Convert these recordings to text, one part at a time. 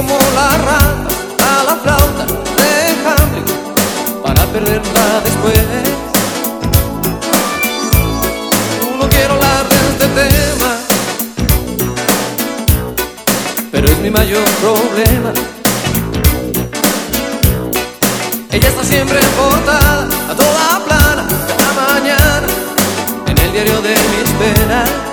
como la rata a la flauta de Hamlet para perderla después. No quiero hablar de este tema, pero es mi mayor problema. Ella está siempre portada a toda plana cada mañana en el diario de mis penas.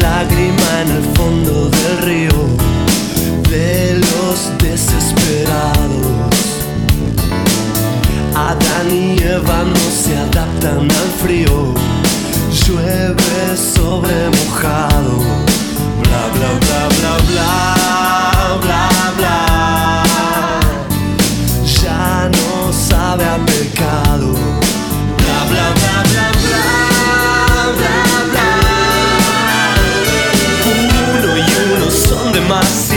lágrima en el fondo del río de los desesperados. Adán y Eva no se adaptan al frío, llueve sobre mojado. mas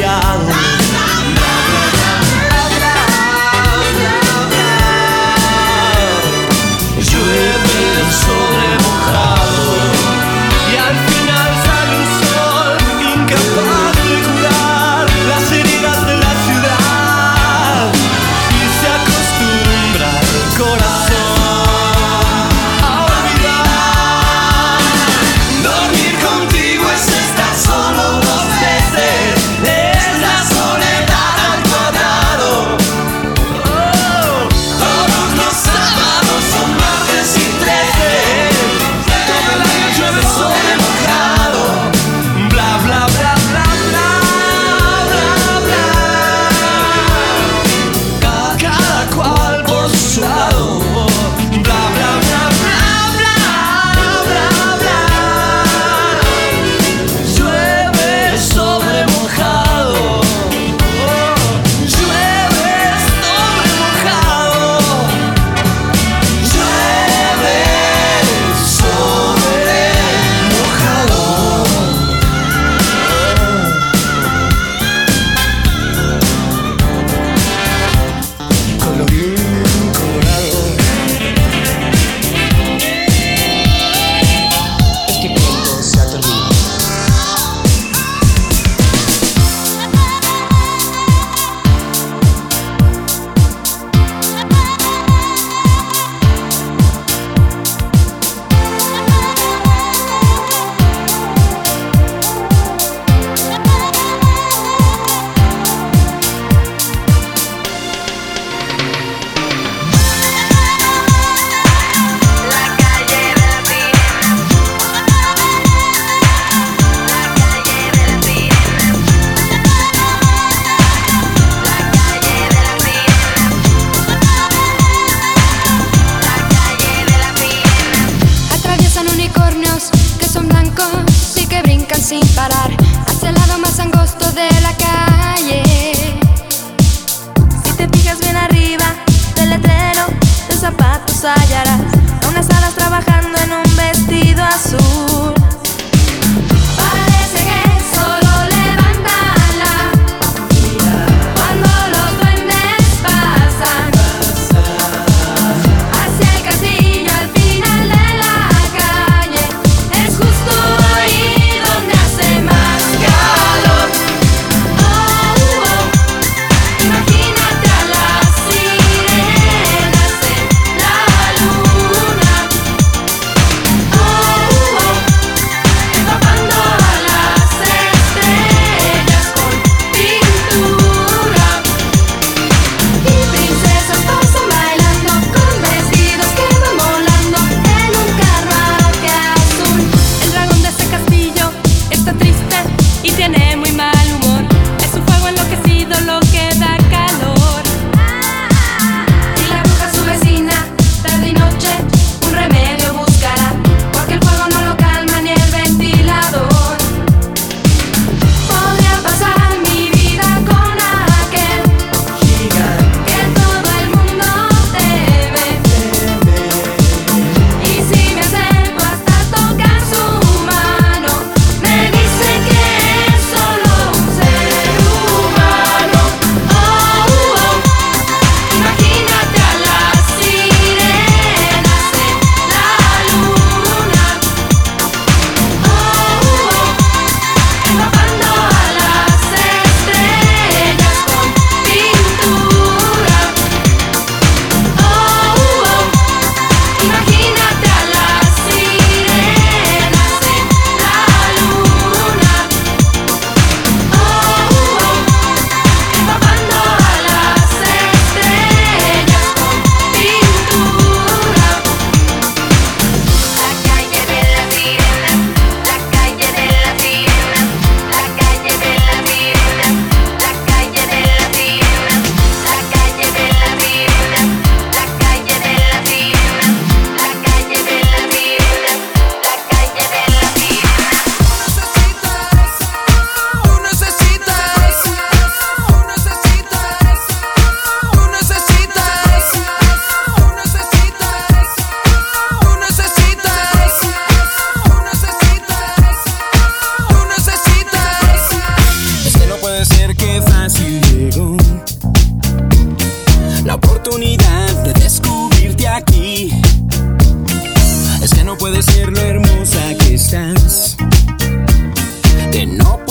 de no poder.